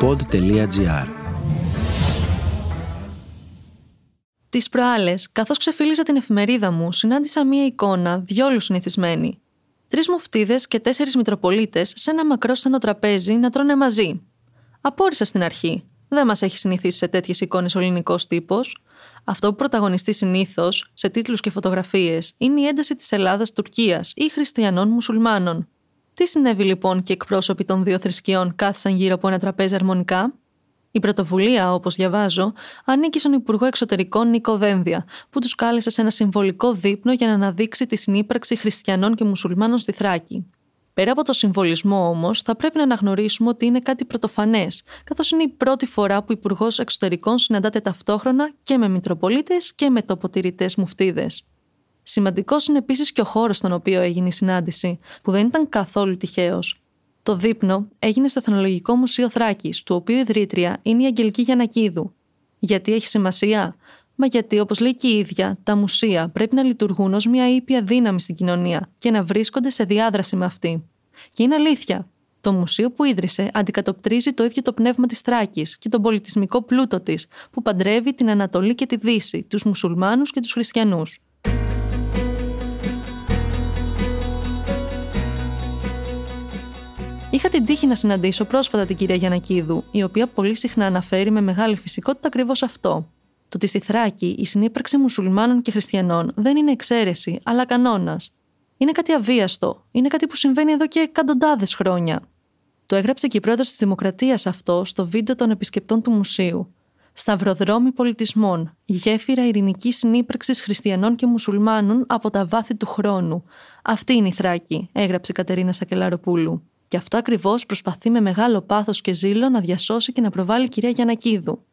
pod.gr Τις προάλλες, καθώς ξεφύλιζα την εφημερίδα μου, συνάντησα μία εικόνα διόλου συνηθισμένη. Τρεις μουφτίδες και τέσσερις μητροπολίτες σε ένα μακρόστανο τραπέζι να τρώνε μαζί. Απόρρισα στην αρχή. Δεν μας έχει συνηθίσει σε τέτοιες εικόνες ο ελληνικός τύπος. Αυτό που πρωταγωνιστεί συνήθως, σε τίτλους και φωτογραφίες, είναι η ένταση της Ελλάδα-Τουρκία ή χριστιανών-μουσουλμάνων. Τι συνέβη λοιπόν και εκπρόσωποι των δύο θρησκειών κάθισαν γύρω από ένα τραπέζι αρμονικά; Η πρωτοβουλία, όπως διαβάζω, ανήκει στον Υπουργό Εξωτερικών Νίκο Δένδια, που τους κάλεσε σε ένα συμβολικό δείπνο για να αναδείξει τη συνύπαρξη χριστιανών και μουσουλμάνων στη Θράκη. Πέρα από το συμβολισμό όμως, θα πρέπει να αναγνωρίσουμε ότι είναι κάτι πρωτοφανές, καθώς είναι η πρώτη φορά που ο Υπουργός Εξωτερικών συναντάται ταυτόχρονα και με Μητροπολίτες και με τοποτηρητέ μουφτίδες. Σημαντικός είναι επίσης και ο χώρος στον οποίο έγινε η συνάντηση, που δεν ήταν καθόλου τυχαίος. Το δείπνο έγινε στο Εθνολογικό Μουσείο Θράκης, του οποίου η ιδρύτρια είναι η Αγγελική Γιανακίδου. Γιατί έχει σημασία, Μα γιατί, όπως λέει και η ίδια, τα μουσεία πρέπει να λειτουργούν ως μια ήπια δύναμη στην κοινωνία και να βρίσκονται σε διάδραση με αυτή. Και είναι αλήθεια. Το μουσείο που ίδρυσε αντικατοπτρίζει το ίδιο το πνεύμα της Τράκη και τον πολιτισμικό πλούτο της, που παντρεύει την Ανατολή και τη Δύση, τους Μουσουλμάνους και τους Χριστιανούς. Είχα την τύχη να συναντήσω πρόσφατα την κυρία Γιανακίδου, η οποία πολύ συχνά αναφέρει με μεγάλη φυσικότητα ακριβώς αυτό. Το ότι στη Θράκη η συνύπαρξη μουσουλμάνων και χριστιανών δεν είναι εξαίρεση, αλλά κανόνας. Είναι κάτι αβίαστο. Είναι κάτι που συμβαίνει εδώ και εκατοντάδες χρόνια. Το έγραψε και η πρόεδρος της Δημοκρατίας αυτό στο βίντεο των επισκεπτών του μουσείου. Σταυροδρόμι πολιτισμών, γέφυρα ειρηνικής συνύπαρξης χριστιανών και μουσουλμάνων από τα βάθη του χρόνου. Αυτή είναι η Θράκη, έγραψε η Κατερίνα Σακελαροπούλου. Και αυτό ακριβώς προσπαθεί με μεγάλο πάθος και ζήλο να διασώσει και να προβάλλει η κυρία Γιανακίδου.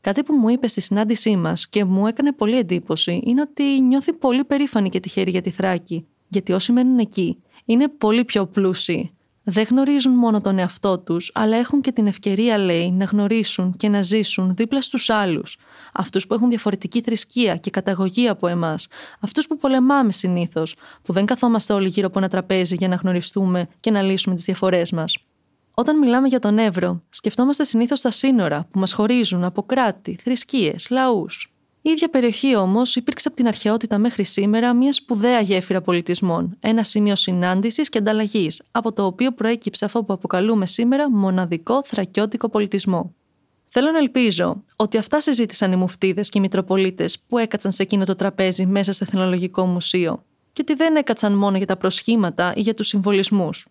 Κάτι που μου είπε στη συνάντησή μας και μου έκανε πολύ εντύπωση είναι ότι νιώθει πολύ περήφανη και τυχερή για τη Θράκη, γιατί όσοι μένουν εκεί είναι πολύ πιο πλούσιοι. Δεν γνωρίζουν μόνο τον εαυτό τους, αλλά έχουν και την ευκαιρία, λέει, να γνωρίσουν και να ζήσουν δίπλα στους άλλους. Αυτούς που έχουν διαφορετική θρησκεία και καταγωγή από εμάς. Αυτούς που πολεμάμε συνήθως, που δεν καθόμαστε όλοι γύρω από ένα τραπέζι για να γνωριστούμε και να λύσουμε τις διαφορές μας. Όταν μιλάμε για τον Εύρο, σκεφτόμαστε συνήθως τα σύνορα που μας χωρίζουν από κράτη, θρησκείες, λαούς. Η ίδια περιοχή όμως υπήρξε από την αρχαιότητα μέχρι σήμερα μια σπουδαία γέφυρα πολιτισμών, ένα σημείο συνάντησης και ανταλλαγής, από το οποίο προέκυψε αυτό που αποκαλούμε σήμερα μοναδικό θρακιώτικο πολιτισμό. Θέλω να ελπίζω ότι αυτά συζήτησαν οι μουφτίδες και οι μητροπολίτες που έκατσαν σε εκείνο το τραπέζι μέσα στο Εθνολογικό Μουσείο, και ότι δεν έκατσαν μόνο για τα προσχήματα ή για τους συμβολισμούς.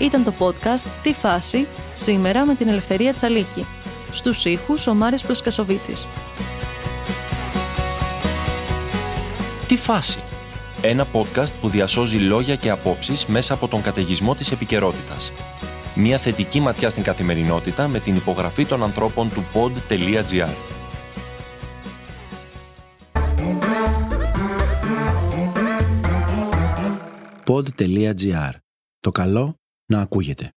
Ήταν το podcast «Τι φάση» σήμερα με την Ελευθερία Τσαλίκη. Στους ήχους ο Μάριος Πλασκασοβίτης. «Τι φάση» Ένα podcast που διασώζει λόγια και απόψεις μέσα από τον καταιγισμό της επικαιρότητας. Μια θετική ματιά στην καθημερινότητα με την υπογραφή των ανθρώπων του pod.gr. pod.gr. Το καλό να ακούγεται.